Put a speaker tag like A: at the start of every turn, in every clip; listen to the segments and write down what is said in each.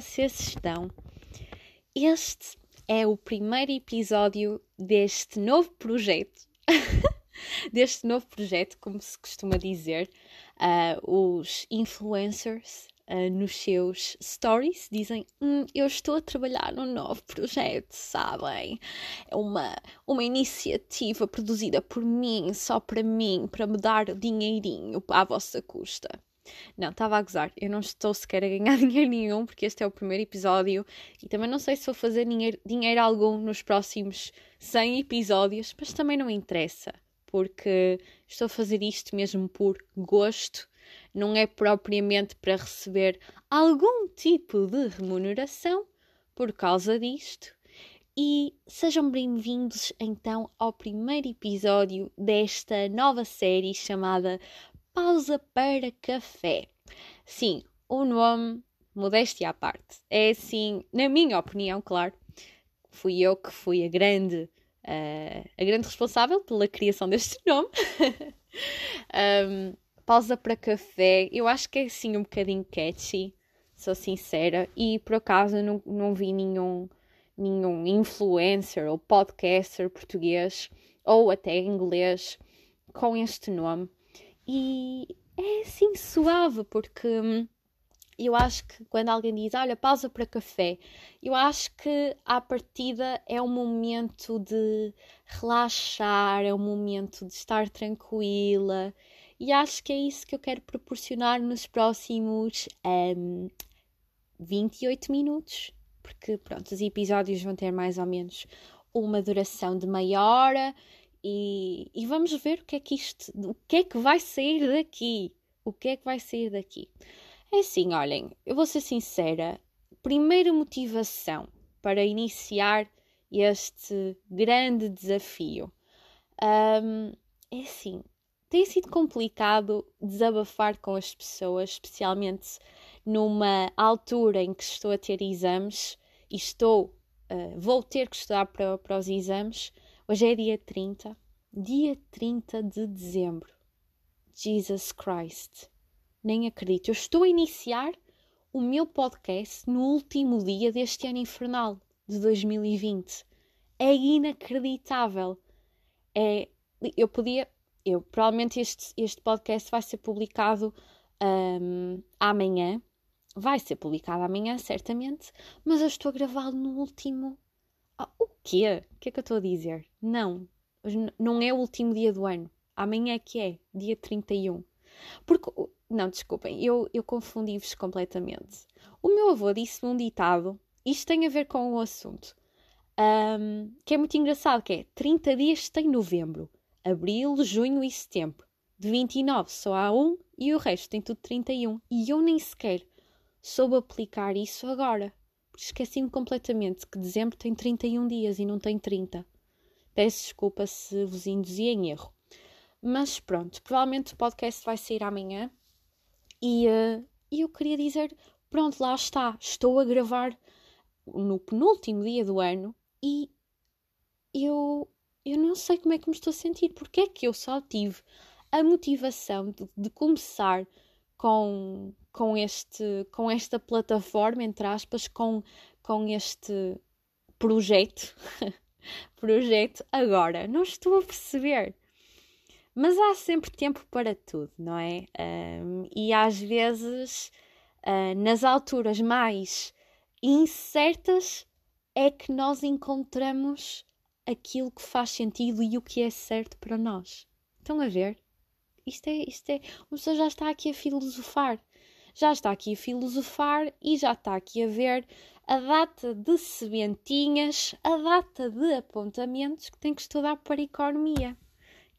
A: vocês estão? Este é o primeiro episódio deste novo projeto. deste novo projeto, como se costuma dizer, uh, os influencers uh, nos seus stories dizem: hum, Eu estou a trabalhar num novo projeto, sabem? É uma, uma iniciativa produzida por mim, só para mim, para me dar dinheirinho à vossa custa. Não, estava a gozar. Eu não estou sequer a ganhar dinheiro nenhum, porque este é o primeiro episódio e também não sei se vou fazer dinheiro, dinheiro algum nos próximos 100 episódios, mas também não interessa, porque estou a fazer isto mesmo por gosto não é propriamente para receber algum tipo de remuneração por causa disto. E sejam bem-vindos então ao primeiro episódio desta nova série chamada Pausa para Café. Sim, o nome, modéstia à parte, é assim, na minha opinião, claro, fui eu que fui a grande, uh, a grande responsável pela criação deste nome. um, pausa para café, eu acho que é assim um bocadinho catchy, sou sincera, e por acaso não, não vi nenhum, nenhum influencer ou podcaster português ou até inglês com este nome. E é assim suave, porque hum, eu acho que quando alguém diz, olha, pausa para café, eu acho que à partida é um momento de relaxar, é um momento de estar tranquila, e acho que é isso que eu quero proporcionar nos próximos um, 28 minutos, porque pronto, os episódios vão ter mais ou menos uma duração de meia hora e, e vamos ver o que é que isto, o que é que vai sair daqui. O que é que vai sair daqui? É assim, olhem, eu vou ser sincera. Primeira motivação para iniciar este grande desafio um, é assim: tem sido complicado desabafar com as pessoas, especialmente numa altura em que estou a ter exames e estou, uh, vou ter que estudar para, para os exames. Hoje é dia 30, dia 30 de dezembro. Jesus Christ. Nem acredito. Eu estou a iniciar o meu podcast no último dia deste ano infernal de 2020. É inacreditável. É, eu podia eu provavelmente este, este podcast vai ser publicado um, amanhã. Vai ser publicado amanhã, certamente, mas eu estou a gravá-lo no último. Ah, o quê? O que é que eu estou a dizer? Não, não é o último dia do ano. Amanhã é que é, dia 31. Porque, não, desculpem, eu, eu confundi-vos completamente. O meu avô disse-me um ditado, isto tem a ver com o assunto, um, que é muito engraçado, que é 30 dias tem novembro abril, junho e setembro. De 29 só há um e o resto tem tudo 31. E eu nem sequer soube aplicar isso agora. Esqueci-me completamente que dezembro tem 31 dias e não tem 30. Peço desculpa se vos induzi em erro. Mas pronto, provavelmente o podcast vai sair amanhã. E uh, eu queria dizer: pronto, lá está. Estou a gravar no penúltimo dia do ano e eu eu não sei como é que me estou a sentir, porque é que eu só tive a motivação de, de começar com, com, este, com esta plataforma, entre aspas, com, com este projeto, projeto agora. Não estou a perceber. Mas há sempre tempo para tudo, não é? Um, e às vezes, uh, nas alturas mais incertas, é que nós encontramos aquilo que faz sentido e o que é certo para nós. Estão a ver? Isto é, isto é. Uma pessoa já está aqui a filosofar. Já está aqui a filosofar e já está aqui a ver a data de sementinhas, a data de apontamentos que tem que estudar para economia,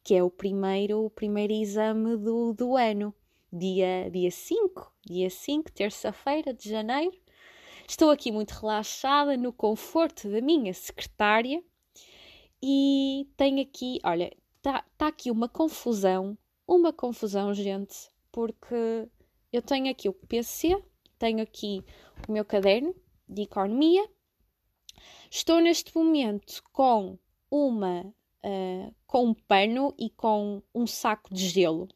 A: que é o primeiro, o primeiro exame do, do ano, dia, dia 5, dia 5, terça-feira de janeiro. Estou aqui muito relaxada no conforto da minha secretária e tem aqui, olha, está tá aqui uma confusão, uma confusão, gente, porque eu tenho aqui o PC, tenho aqui o meu caderno de economia, estou neste momento com uma, uh, com um pano e com um saco de gelo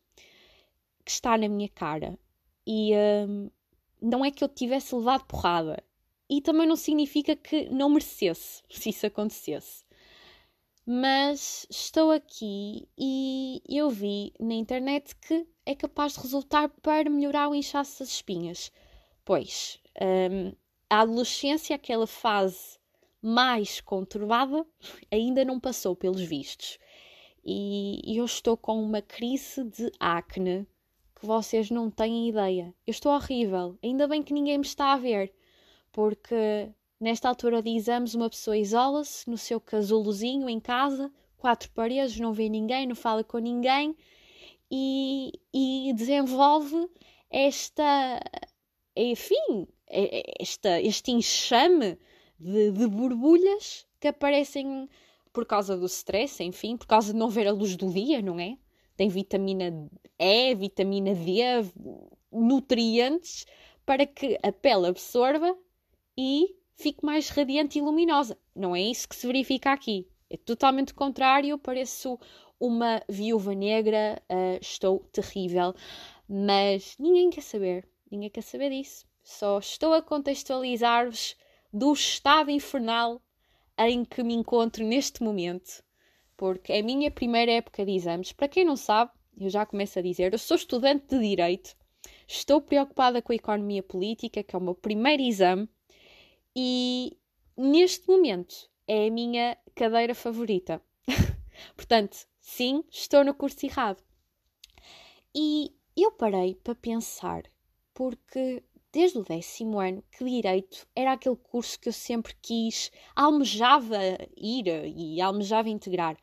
A: que está na minha cara. E um, não é que eu tivesse levado porrada. E também não significa que não merecesse se isso acontecesse. Mas estou aqui e eu vi na internet que é capaz de resultar para melhorar o inchaço das espinhas. Pois, um, a adolescência, aquela fase mais conturbada, ainda não passou pelos vistos. E eu estou com uma crise de acne que vocês não têm ideia. Eu estou horrível. Ainda bem que ninguém me está a ver, porque nesta altura de exames uma pessoa isola-se no seu casulozinho em casa, quatro paredes, não vê ninguém, não fala com ninguém e, e desenvolve esta, enfim, esta, este enxame de, de borbulhas que aparecem por causa do stress, enfim, por causa de não ver a luz do dia, não é? tem vitamina E, vitamina D, nutrientes para que a pele absorva e fique mais radiante e luminosa. Não é isso que se verifica aqui. É totalmente contrário. Eu pareço uma viúva negra, uh, estou terrível, mas ninguém quer saber. Ninguém quer saber disso. Só estou a contextualizar-vos do estado infernal em que me encontro neste momento porque é a minha primeira época de exames. Para quem não sabe, eu já começo a dizer, eu sou estudante de Direito, estou preocupada com a economia política, que é o meu primeiro exame, e neste momento é a minha cadeira favorita. Portanto, sim, estou no curso errado. E eu parei para pensar, porque desde o décimo ano que Direito era aquele curso que eu sempre quis, almejava ir e almejava integrar.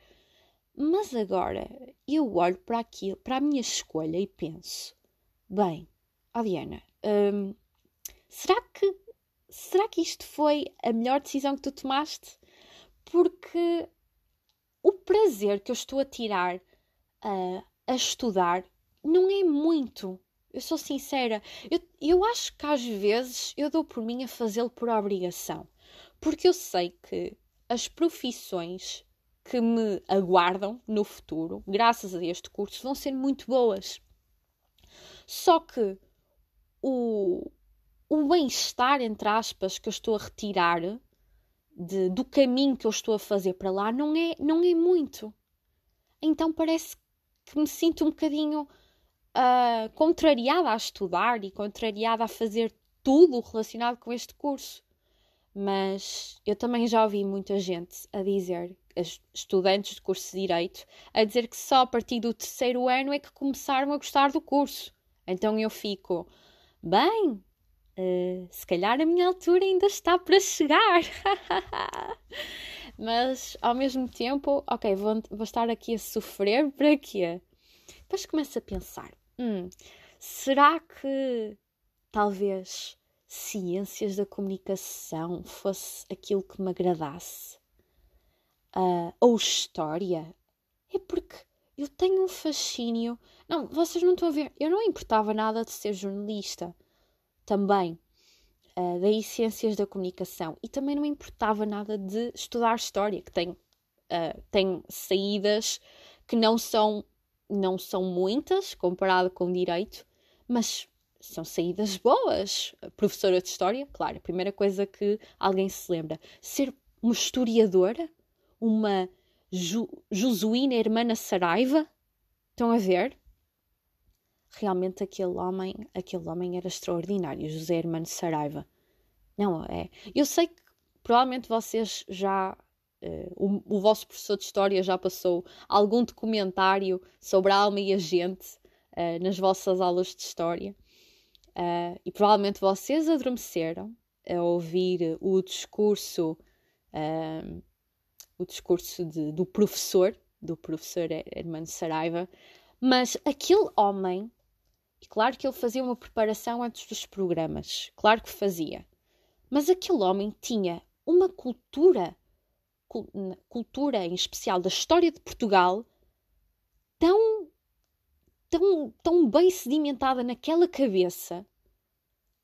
A: Mas agora eu olho para aquilo, para a minha escolha e penso: bem, Diana, hum, será que será que isto foi a melhor decisão que tu tomaste? Porque o prazer que eu estou a tirar uh, a estudar não é muito. Eu sou sincera. Eu, eu acho que às vezes eu dou por mim a fazê-lo por obrigação. Porque eu sei que as profissões que me aguardam no futuro, graças a este curso, vão ser muito boas. Só que o, o bem-estar, entre aspas, que eu estou a retirar de, do caminho que eu estou a fazer para lá não é, não é muito. Então parece que me sinto um bocadinho uh, contrariada a estudar e contrariada a fazer tudo relacionado com este curso. Mas eu também já ouvi muita gente a dizer estudantes de curso de Direito a dizer que só a partir do terceiro ano é que começaram a gostar do curso. Então eu fico, bem, uh, se calhar a minha altura ainda está para chegar. Mas ao mesmo tempo, ok, vou, vou estar aqui a sofrer para quê? Depois começo a pensar: hum, será que talvez ciências da comunicação fosse aquilo que me agradasse? uh, ou história, é porque eu tenho um fascínio. Não, vocês não estão a ver. Eu não importava nada de ser jornalista também. Uh, daí ciências da comunicação. E também não importava nada de estudar história, que tem, uh, tem saídas que não são, não são muitas comparado com direito, mas são saídas boas. Professora de história, claro, a primeira coisa que alguém se lembra. Ser uma historiadora uma Ju, Josuína Hermana Saraiva. Estão a ver? Realmente aquele homem, aquele homem era extraordinário, José Hermano Saraiva. Não é? Eu sei que provavelmente vocês já Uh, o, o, vosso professor de História já passou algum documentário sobre a alma e a gente uh, nas vossas aulas de História uh, e provavelmente vocês adormeceram a ouvir o discurso o discurso de, do professor, do professor Hermano Saraiva, mas aquele homem, e claro que ele fazia uma preparação antes dos programas, claro que fazia, mas aquele homem tinha uma cultura, cultura em especial da história de Portugal, tão, tão, tão bem sedimentada naquela cabeça,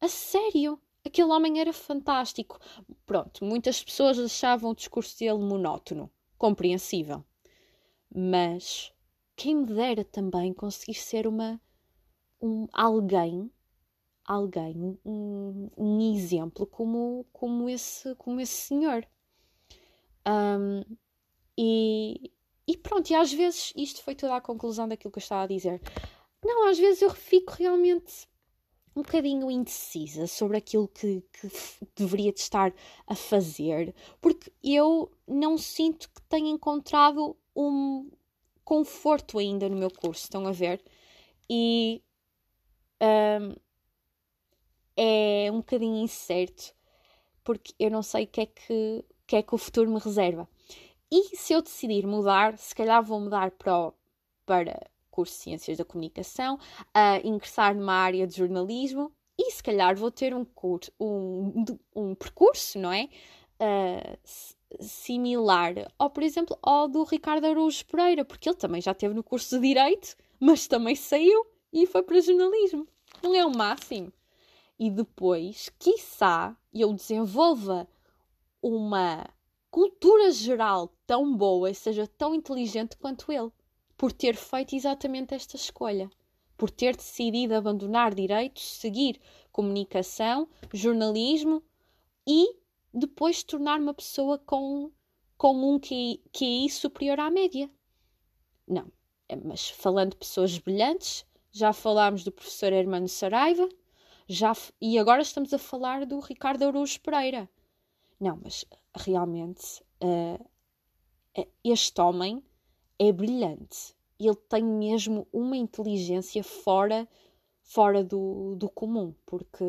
A: a sério. Aquele homem era fantástico. Pronto, muitas pessoas achavam o discurso dele monótono, compreensível. Mas quem me dera também conseguir ser uma um alguém alguém, um, um exemplo como, como, esse, como esse senhor. Um, e, e pronto, e às vezes isto foi toda a conclusão daquilo que eu estava a dizer. Não, às vezes eu fico realmente um bocadinho indecisa sobre aquilo que, que deveria de estar a fazer, porque eu não sinto que tenha encontrado um conforto ainda no meu curso, estão a ver? E um, é um bocadinho incerto, porque eu não sei o que é que, que, é que o futuro me reserva. E se eu decidir mudar, se calhar vou mudar para, para curso de Ciências da Comunicação, a ingressar numa área de jornalismo e se calhar vou ter um, curso, um, um percurso, não é? Uh, similar ou por exemplo ao do Ricardo Araújo Pereira, porque ele também já teve no curso de Direito, mas também saiu e foi para jornalismo. Não é o máximo? E depois, quiçá, eu desenvolva uma cultura geral tão boa e seja tão inteligente quanto ele por ter feito exatamente esta escolha, por ter decidido abandonar direitos, seguir comunicação, jornalismo e depois tornar uma pessoa com, com um QI, QI superior à média. Não, é, mas falando de pessoas brilhantes, já falámos do professor Hermano Saraiva, já, e agora estamos a falar do Ricardo Araújo Pereira. Não, mas realmente uh, este homem é brilhante. Ele tem mesmo uma inteligência fora, fora do, do comum, porque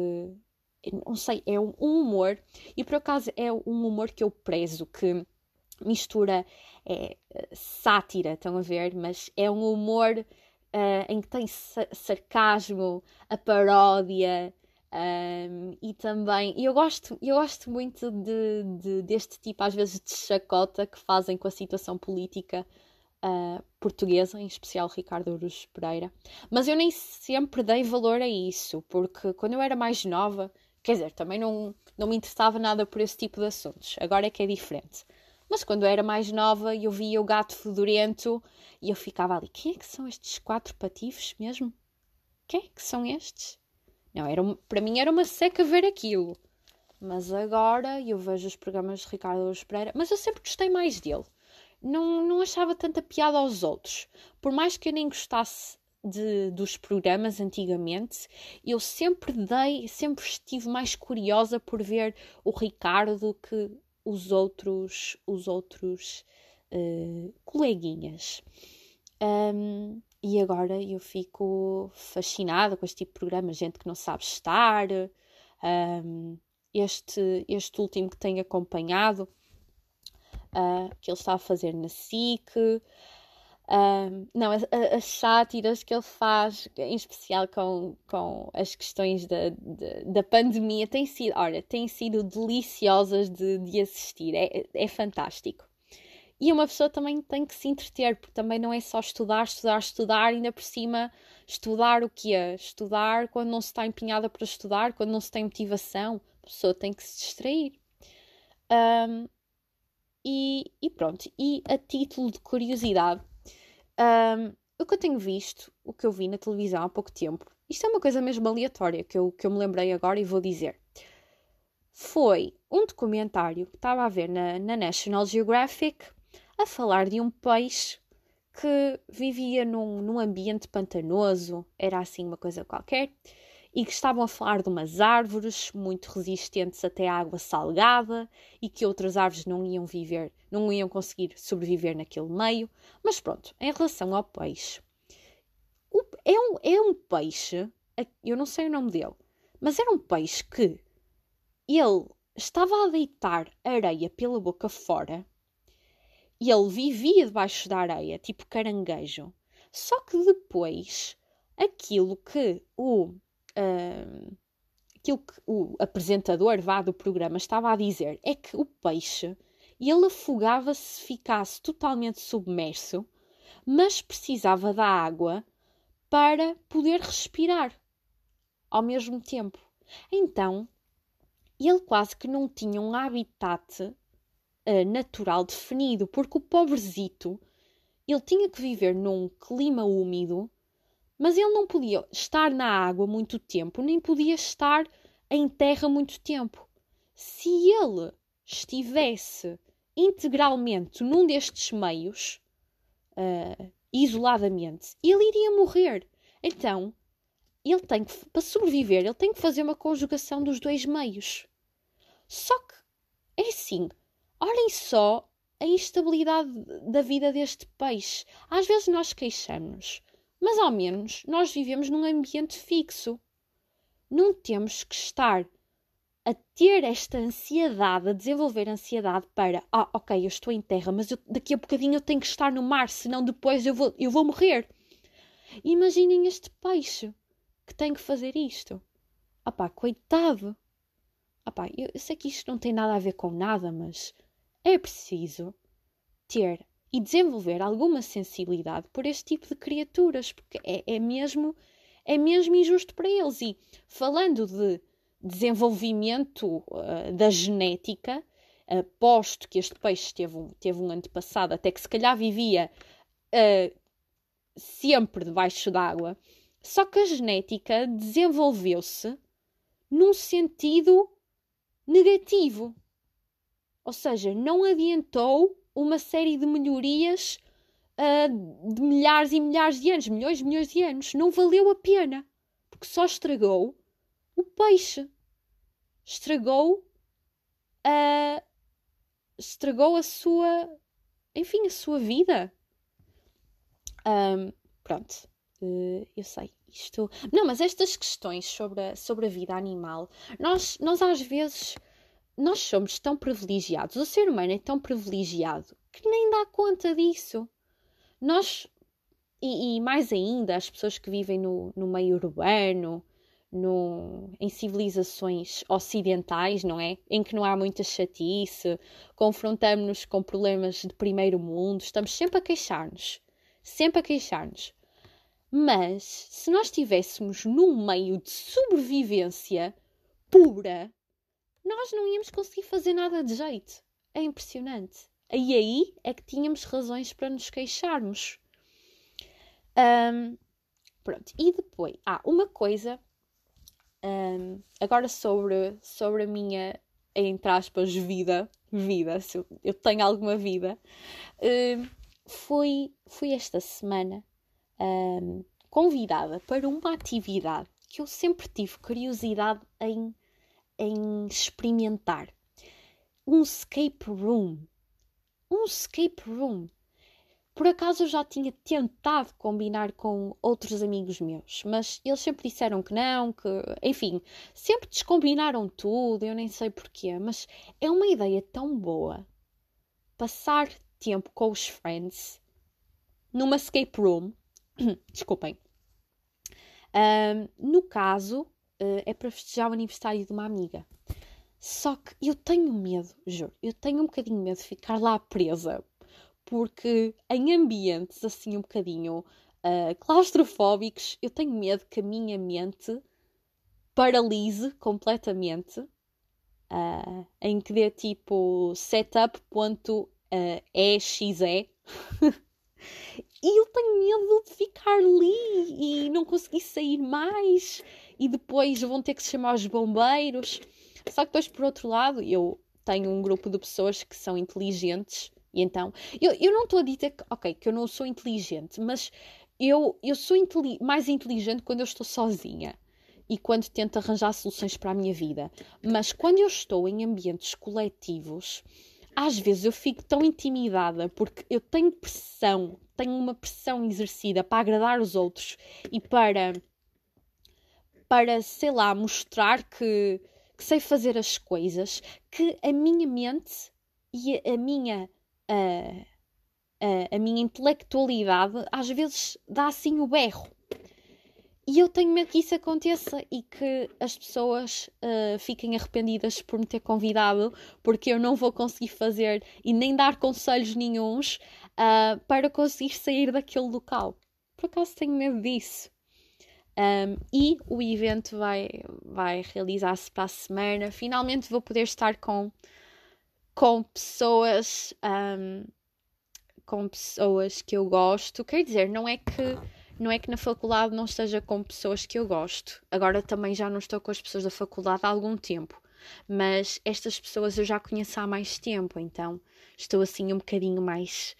A: não sei, é um humor, e por acaso é um humor que eu prezo, que mistura é, sátira, estão a ver, mas é um humor uh, em que tem sarcasmo, a paródia. Um, e também, eu gosto, eu gosto muito de, de, deste tipo, às vezes, de chacota que fazem com a situação política uh, portuguesa, em especial Ricardo Urus Pereira. Mas eu nem sempre dei valor a isso, porque quando eu era mais nova, quer dizer, também não, não me interessava nada por esse tipo de assuntos. Agora é que é diferente. Mas quando eu era mais nova, eu via o gato fedorento e eu ficava ali: quem é que são estes quatro patifes mesmo? Quem é que são estes? Não, era, para mim era uma seca ver aquilo. Mas agora eu vejo os programas de Ricardo Luz Pereira, mas eu sempre gostei mais dele não, não achava tanta piada aos outros. Por mais que eu nem gostasse de, dos programas antigamente, eu sempre dei, sempre estive mais curiosa por ver o Ricardo que os outros, os outros uh, coleguinhas. Um, e agora eu fico fascinada com este tipo de programa, gente que não sabe estar. Um, este, este último que tenho acompanhado uh, que ele está a fazer na SIC. Uh, não, as, as, sátiras que ele faz, em especial com, com as questões da, da, da pandemia, têm sido, olha, têm sido deliciosas de, de assistir, é, é fantástico. E uma pessoa também tem que se entreter, porque também não é só estudar, estudar, estudar, ainda por cima estudar o que é? Estudar quando não se está empenhada para estudar, quando não se tem motivação, a pessoa tem que se distrair. Um, e, e pronto, e a título de curiosidade, um, o que eu tenho visto, o que eu vi na televisão há pouco tempo, isto é uma coisa mesmo aleatória que eu, que eu me lembrei agora e vou dizer. Foi um documentário que estava a ver na, na National Geographic a falar de um peixe que vivia num, num ambiente pantanoso, era assim uma coisa qualquer, e que estavam a falar de umas árvores muito resistentes até à água salgada e que outras árvores não iam viver, não iam conseguir sobreviver naquele meio. Mas pronto, em relação ao peixe, é um, é um peixe, eu não sei o nome dele, mas era um peixe que ele estava a deitar areia pela boca fora e ele vivia debaixo da areia, tipo caranguejo. Só que depois, aquilo que o uh, aquilo que o apresentador vá do programa estava a dizer é que o peixe ele afogava-se se ficasse totalmente submerso, mas precisava da água para poder respirar ao mesmo tempo. Então, ele quase que não tinha um habitat uh, natural definido, porque o pobrezito ele tinha que viver num clima úmido Mas ele não podia estar na água muito tempo, nem podia estar em terra muito tempo. Se ele estivesse integralmente num destes meios, uh, isoladamente, ele iria morrer. Então, ele tem que, para sobreviver, ele tem que fazer uma conjugação dos dois meios. Só que é assim, olhem só a instabilidade da vida deste peixe. Às vezes nós queixamos, mas ao menos nós vivemos num ambiente fixo. Não temos que estar a ter esta ansiedade, a desenvolver ansiedade para, ah, ok, eu estou em terra, mas eu, daqui a bocadinho eu tenho que estar no mar, senão depois eu vou, eu vou morrer. Imaginem este peixe que tem que fazer isto. Ah pá, coitado. Ah pá, eu, eu sei que isto não tem nada a ver com nada, mas é preciso ter e desenvolver alguma sensibilidade por este tipo de criaturas, porque é, é mesmo é mesmo injusto para eles. E falando de desenvolvimento uh, da genética, uh, posto que este peixe teve um, teve um antepassado, até que se calhar vivia uh, sempre debaixo d'água, só que a genética desenvolveu-se num sentido negativo. Ou seja, não adiantou uma série de melhorias uh, de milhares e milhares de anos, milhões e milhões de anos. Não valeu a pena, porque só estragou o peixe. Estragou a. Estragou a sua. Enfim, a sua vida. Um, pronto. Uh, eu sei, isto. Não, mas estas questões sobre a, sobre a vida animal, nós, nós às vezes. Nós somos tão privilegiados, o ser humano é tão privilegiado que nem dá conta disso. Nós, e, e mais ainda, as pessoas que vivem no, no meio urbano, no, em civilizações ocidentais, não é? Em que não há muita chatice, confrontamos-nos com problemas de primeiro mundo, estamos sempre a queixar-nos. Sempre a queixar-nos. Mas se nós estivéssemos num meio de sobrevivência pura, nós não íamos conseguir fazer nada de jeito. É impressionante. E aí é que tínhamos razões para nos queixarmos. Um, pronto, e depois, há ah, uma coisa um, agora sobre, sobre a minha, entre aspas, vida, vida, se eu, tenho alguma vida, um, fui, fui esta semana um, convidada para uma atividade que eu sempre tive curiosidade em, em experimentar. Um escape room. Um escape room. Por acaso eu já tinha tentado combinar com outros amigos meus, mas eles sempre disseram que não, que, enfim, sempre descombinaram tudo, eu nem sei porquê, mas é uma ideia tão boa. Passar tempo com os friends numa escape room, desculpem. Um, no caso, uh, é para festejar o aniversário de uma amiga. Só que eu tenho medo, juro, eu tenho um bocadinho medo de ficar lá presa porque em ambientes assim um bocadinho uh, claustrofóbicos, eu tenho medo que a minha mente paralise completamente, uh, em que dê tipo setup.exe. e eu tenho medo de ficar ali e não conseguir sair mais, e depois vão ter que se chamar os bombeiros. Só que depois, por outro lado, eu tenho um grupo de pessoas que são inteligentes e então, eu, eu não estou a dizer que, ok, que eu não sou inteligente, mas eu, eu sou mais inteligente quando eu estou sozinha e quando tento arranjar soluções para a minha vida. Mas quando eu estou em ambientes coletivos, às vezes eu fico tão intimidada porque eu tenho pressão, tenho uma pressão exercida para agradar os outros e para, para sei lá, mostrar que, que sei fazer as coisas, que a minha mente e a minha a, a, a minha intelectualidade às vezes dá assim o berro. E eu tenho medo que isso aconteça e que as pessoas uh, fiquem arrependidas por me ter convidado, porque eu não vou conseguir fazer e nem dar conselhos nenhums uh, para conseguir sair daquele local. Por acaso tenho medo disso. Um, e o evento vai, vai realizar-se para a semana. Finalmente vou poder estar com com pessoas um, com pessoas que eu gosto. Quer dizer, não é que não é que na faculdade não esteja com pessoas que eu gosto. Agora também já não estou com as pessoas da faculdade há algum tempo. Mas estas pessoas eu já conheço há mais tempo, então estou assim um bocadinho mais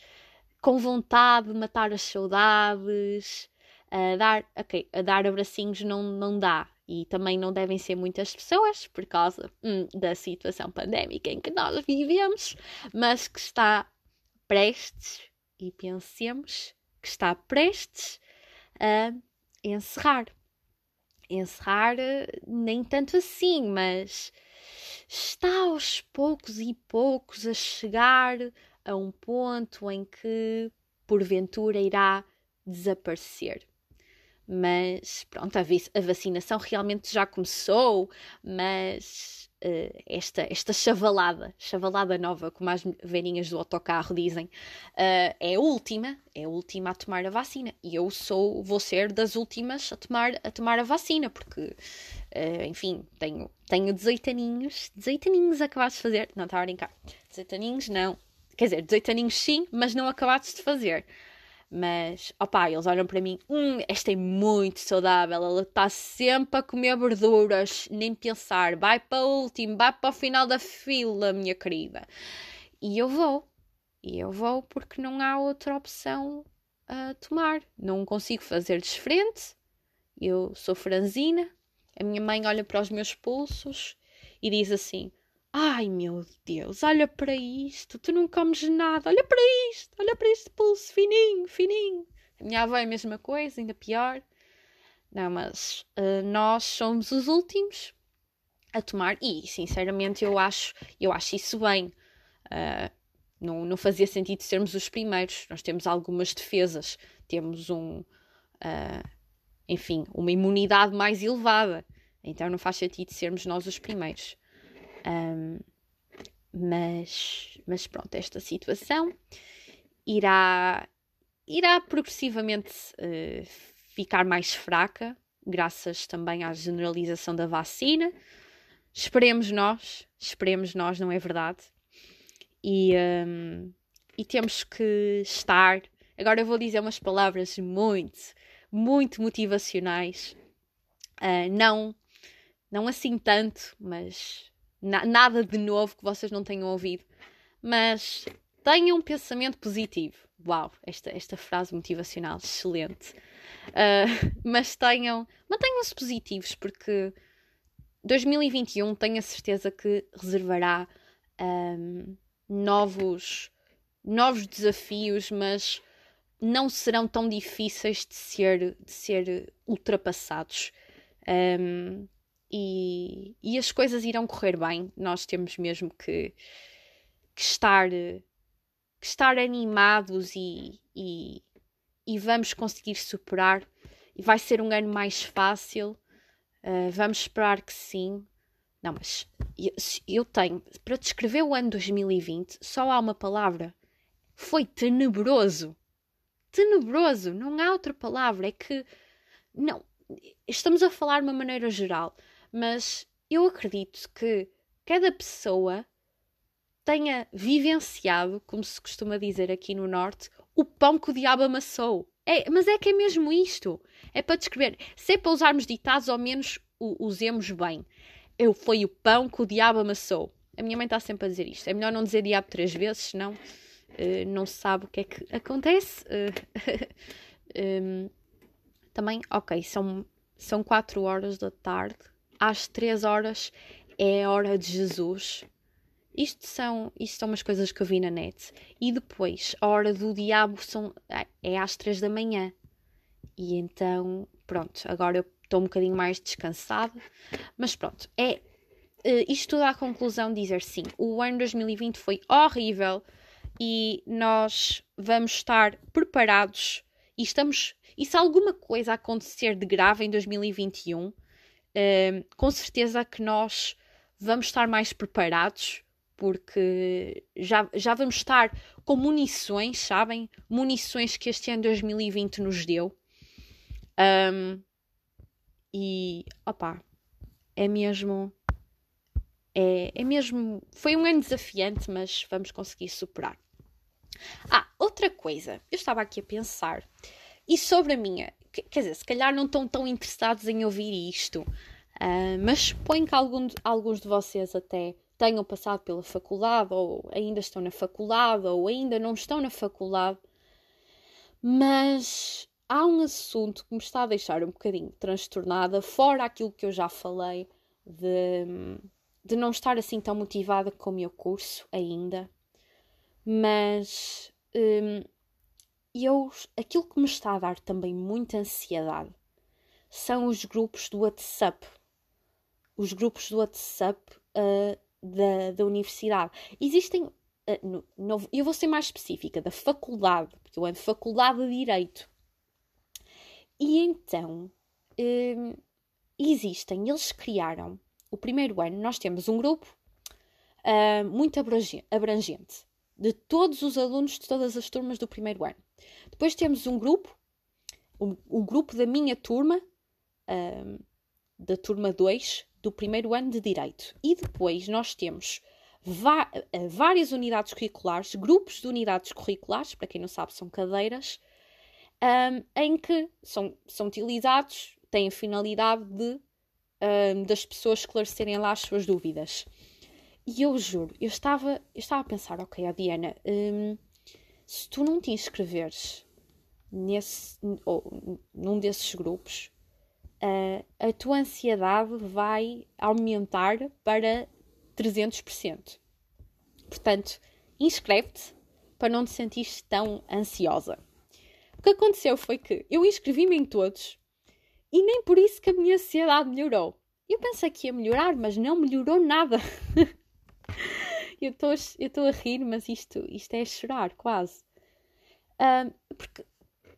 A: com vontade de matar as saudades. A dar, ok, a dar abracinhos não, não dá. E também não devem ser muitas pessoas por causa hum, da situação pandémica em que nós vivemos, mas que está prestes, e pensemos que está prestes a encerrar. Encerrar, nem tanto assim, mas está aos poucos e poucos a chegar a um ponto em que, porventura, irá desaparecer. Mas pronto, a, a vacinação realmente já começou, mas uh, esta, esta chavalada, chavalada nova, como as velhinhas do autocarro dizem, uh, é a última, é a última a tomar a vacina. E eu sou, vou ser das últimas a tomar a, tomar a vacina, porque, uh, enfim, tenho, tenho 18 aninhos, 18 aninhos acabados de fazer, não estava a brincar, 18 aninhos não, quer dizer, 18 aninhos sim, mas não acabados de fazer. Mas, opá, eles olham para mim, hum, esta é muito saudável, ela está sempre a comer verduras, nem pensar, vai para o último, vai para o final da fila, minha querida. E eu vou, e eu vou porque não há outra opção a tomar. Não consigo fazer diferente. Eu sou franzina, a minha mãe olha para os meus pulsos e diz assim: Ai meu Deus, olha para isto, tu não comes nada, olha para isto, olha para este pulso fininho, fininho. A minha avó é a mesma coisa, ainda pior. Não, mas uh, nós somos os últimos a tomar e sinceramente eu acho, eu acho isso bem. Uh, não, não fazia sentido sermos os primeiros. Nós temos algumas defesas, temos um, uh, enfim, uma imunidade mais elevada. Então não faz sentido sermos nós os primeiros. Um, mas, mas pronto, esta situação irá, irá progressivamente uh, ficar mais fraca, graças também à generalização da vacina. Esperemos nós, esperemos nós, não é verdade? E, um, e temos que estar. Agora eu vou dizer umas palavras muito, muito motivacionais. Uh, não, não assim tanto, mas na, nada de novo que vocês não tenham ouvido. Mas tenham um pensamento positivo. Uau, esta, esta frase motivacional, excelente. Uh, mas tenham, mantenham-se positivos, porque 2021 tenho a certeza que reservará um, novos, novos desafios, mas não serão tão difíceis de ser, de ser ultrapassados. Um, e, e as coisas irão correr bem. Nós temos mesmo que, que estar, que estar animados e, e, e, vamos conseguir superar. E vai ser um ano mais fácil. Uh, vamos esperar que sim. Não, mas eu, eu tenho. Para descrever o ano 2020, só há uma palavra. Foi tenebroso. Tenebroso. Não há outra palavra. É que. Não. Estamos a falar de uma maneira geral mas eu acredito que cada pessoa tenha vivenciado, como se costuma dizer aqui no Norte, o pão que o diabo amassou. É, mas é que é mesmo isto. É para descrever. Se é para usarmos ditados, ao menos o, usemos bem. Eu foi o pão que o diabo amassou. A minha mãe está sempre a dizer isto. É melhor não dizer diabo três vezes, senão uh, não se sabe o que é que acontece. Uh, um, também, ok, são, são quatro horas da tarde às três horas é a hora de Jesus. Isto são, isto são umas coisas que eu vi na net. E depois, a hora do diabo são, é às três da manhã. E então, pronto, agora eu estou um bocadinho mais descansada. Mas pronto, é uh, isto tudo à conclusão dizer sim. O ano 2020 foi horrível e nós vamos estar preparados e estamos. E se alguma coisa acontecer de grave em 2021, com certeza que nós vamos estar mais preparados porque já, já vamos estar com munições, sabem? Munições que este ano 2020 nos deu. Um, e opá, é mesmo. É, é mesmo. Foi um ano desafiante, mas vamos conseguir superar. Ah, outra coisa, eu estava aqui a pensar, e sobre a minha quer dizer, se calhar não estão tão interessados em ouvir isto, uh, mas suponho que algum, alguns de vocês até tenham passado pela faculdade, ou ainda estão na faculdade, ou ainda não estão na faculdade, mas há um assunto que me está a deixar um bocadinho transtornada, fora aquilo que eu já falei, de, de não estar assim tão motivada com o meu curso ainda, mas hum, eu, aquilo que me está a dar também muita ansiedade são os grupos do WhatsApp. Os grupos do WhatsApp uh, da, da universidade. Existem. Uh, no, no, eu vou ser mais específica, da faculdade, porque eu ando faculdade de Direito. E então, um, existem, eles criaram, o primeiro ano, nós temos um grupo uh, muito abrangente, de todos os alunos de todas as turmas do primeiro ano. Depois temos um grupo, o, o grupo da minha turma, da turma 2, do primeiro ano de Direito. E depois nós temos uh, várias unidades curriculares, grupos de unidades curriculares, para quem não sabe, são cadeiras, um, em que são, são utilizados, têm a finalidade de um, das pessoas esclarecerem lá as suas dúvidas. E eu juro, eu estava, eu estava a pensar, ok, a Diana, um, se tu não te inscreveres nesse, ou num desses grupos, uh, a tua ansiedade vai aumentar para 300%. Portanto, inscreve-te para não te sentir tão ansiosa que aconteceu foi que eu inscrevi-me em todos e nem por isso que a minha ansiedade melhorou. Eu pensei que ia melhorar, mas não melhorou nada. eu estou a rir, mas isto, isto é chorar, quase. Um, porque,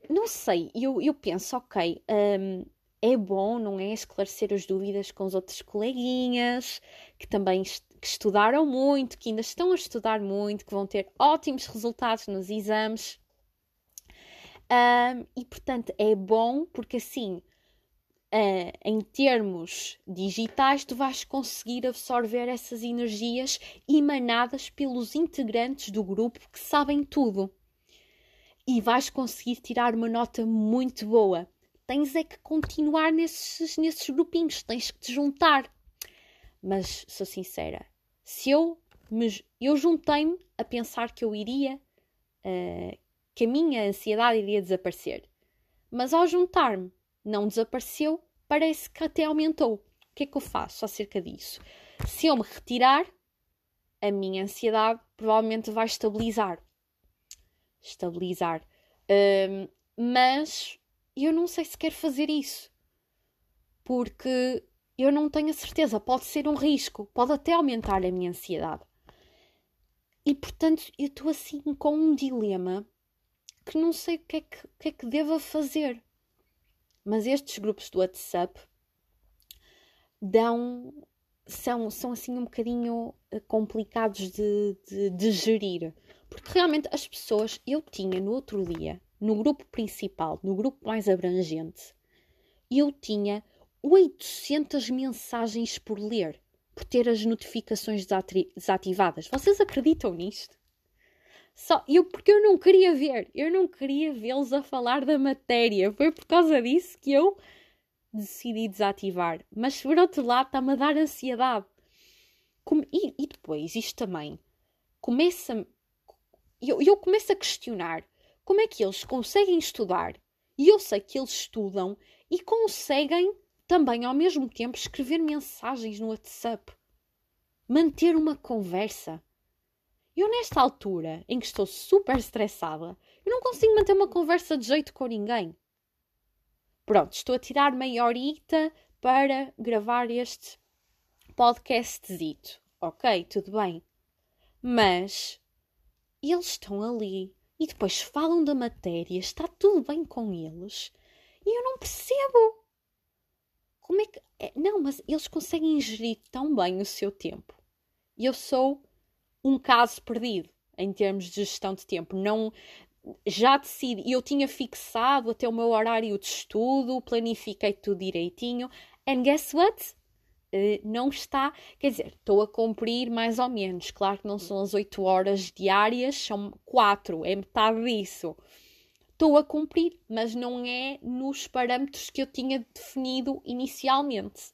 A: não sei, eu, eu penso, ok, um, é bom, não é? Esclarecer as dúvidas com os outros coleguinhas que também que estudaram muito, que ainda estão a estudar muito, que vão ter ótimos resultados nos exames. Um, e portanto é bom porque assim, uh, em termos digitais, tu vais conseguir absorver essas energias emanadas pelos integrantes do grupo que sabem tudo. E vais conseguir tirar uma nota muito boa. Tens é que continuar nesses, nesses grupinhos, tens que te juntar. Mas sou sincera, se eu me, eu juntei-me a pensar que eu iria uh, que a minha ansiedade iria desaparecer. Mas ao juntar-me, não desapareceu, parece que até aumentou. O que é que eu faço acerca disso? Se eu me retirar, a minha ansiedade provavelmente vai estabilizar. Estabilizar. Um, mas eu não sei se quero fazer isso. Porque eu não tenho a certeza. Pode ser um risco. Pode até aumentar a minha ansiedade. E portanto, eu estou assim com um dilema que não sei o que é que, que, é que deva fazer. Mas estes grupos do WhatsApp dão. São, são assim um bocadinho eh, complicados de, de, de gerir. Porque realmente as pessoas, eu tinha no outro dia, no grupo principal, no grupo mais abrangente, eu tinha 800 mensagens por ler, por ter as notificações desativadas. Vocês acreditam nisto? Só, eu, porque eu não queria ver, eu não queria vê-los a falar da matéria. Foi por causa disso que eu decidi desativar. Mas por outro lado, está-me a dar ansiedade. Como, e, e, depois, isto também começa. Eu, eu começo a questionar como é que eles conseguem estudar. E eu sei que eles estudam e conseguem também ao mesmo tempo escrever mensagens no WhatsApp, manter uma conversa. Eu, nesta altura, em que estou super estressada, eu não consigo manter uma conversa de jeito com ninguém. Pronto, estou a tirar meia horita para gravar este podcastzito. Ok, tudo bem. Mas eles estão ali e depois falam da matéria, está tudo bem com eles e eu não percebo. Como é que. É, não, mas eles conseguem gerir tão bem o seu tempo. E eu sou um caso perdido em termos de gestão de tempo. Não já decidi, eu tinha fixado até o meu horário de estudo, planifiquei tudo direitinho. And guess what? Uh, não está, quer dizer, estou a cumprir mais ou menos. Claro que não são as 8 horas diárias, são 4, é metade disso. estou a cumprir, mas não é nos parâmetros que eu tinha definido inicialmente.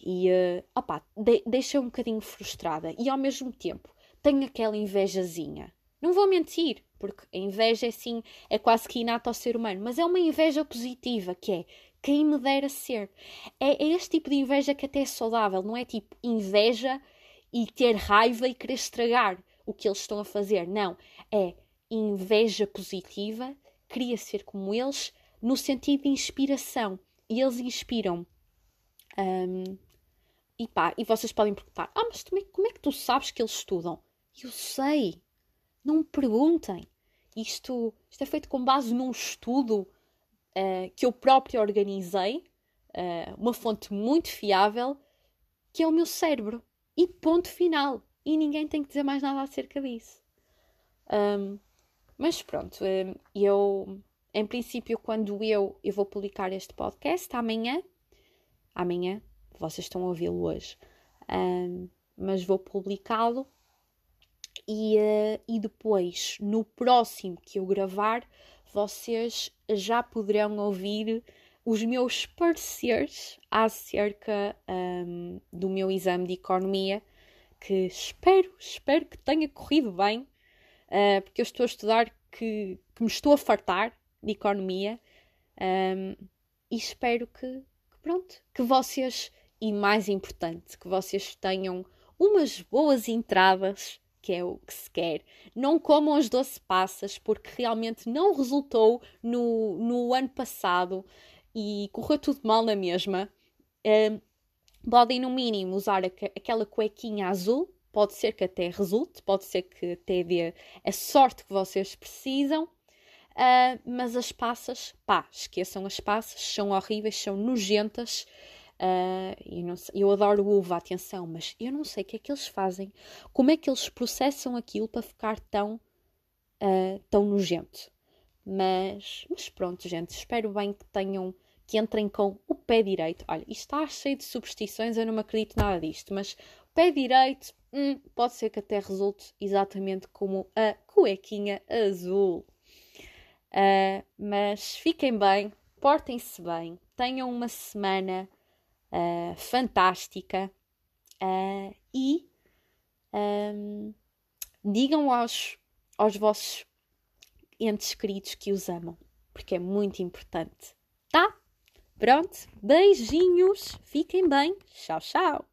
A: E, uh, opá, de deixa um bocadinho frustrada. E ao mesmo tempo, tenho aquela invejazinha. Não vou mentir, porque a inveja é assim, é quase que inata ao ser humano, mas é uma inveja positiva, que é quem me dera ser. É, é este tipo de inveja que até é saudável, não é tipo inveja e ter raiva e querer estragar o que eles estão a fazer. Não, é inveja positiva, queria ser como eles, no sentido de inspiração. E eles inspiram. Um, e pá, e vocês podem perguntar: Ah, mas como é, como é que tu sabes que eles estudam? Eu sei. Não me perguntem. Isto, isto é feito com base num estudo uh, que eu próprio organizei, uh, uma fonte muito fiável, que é o meu cérebro. E ponto final. E ninguém tem que dizer mais nada acerca disso. Um, mas pronto, um, eu, em princípio, quando eu, eu vou publicar este podcast amanhã, amanhã, vocês estão a ouvi-lo hoje, um, mas vou publicá-lo e, uh, e depois, no próximo que eu gravar, vocês já poderão ouvir os meus pareceres acerca um, do meu exame de economia, que espero, espero que tenha corrido bem, uh, porque eu estou a estudar que, que, me estou a fartar de economia um, e espero que, que, pronto, que vocês, e mais importante, que vocês tenham umas boas entradas que é o que se quer. Não comam as doce passas, porque realmente não resultou no, no ano passado e correu tudo mal na mesma. Um, podem, no mínimo, usar aquela cuequinha azul. Pode ser que até resulte, pode ser que até dê a sorte que vocês precisam. Uh, mas as passas, pá, esqueçam as passas, são horríveis, são nojentas. Uh, eu, não sei, eu adoro uva, atenção, mas eu não sei o que é que eles fazem, como é que eles processam aquilo para ficar tão, uh, tão nojento. Mas, mas pronto, gente, espero bem que tenham, que entrem com o pé direito. Olha, isto está cheio de superstições, eu não acredito nada disto, mas pé direito hum, pode ser que até resulte exatamente como a cuequinha azul. Uh, mas fiquem bem, portem-se bem, tenham uma semana uh, fantástica uh, e um, digam aos, aos vossos entes queridos que os amam, porque é muito importante, tá? Pronto, beijinhos, fiquem bem, tchau, tchau.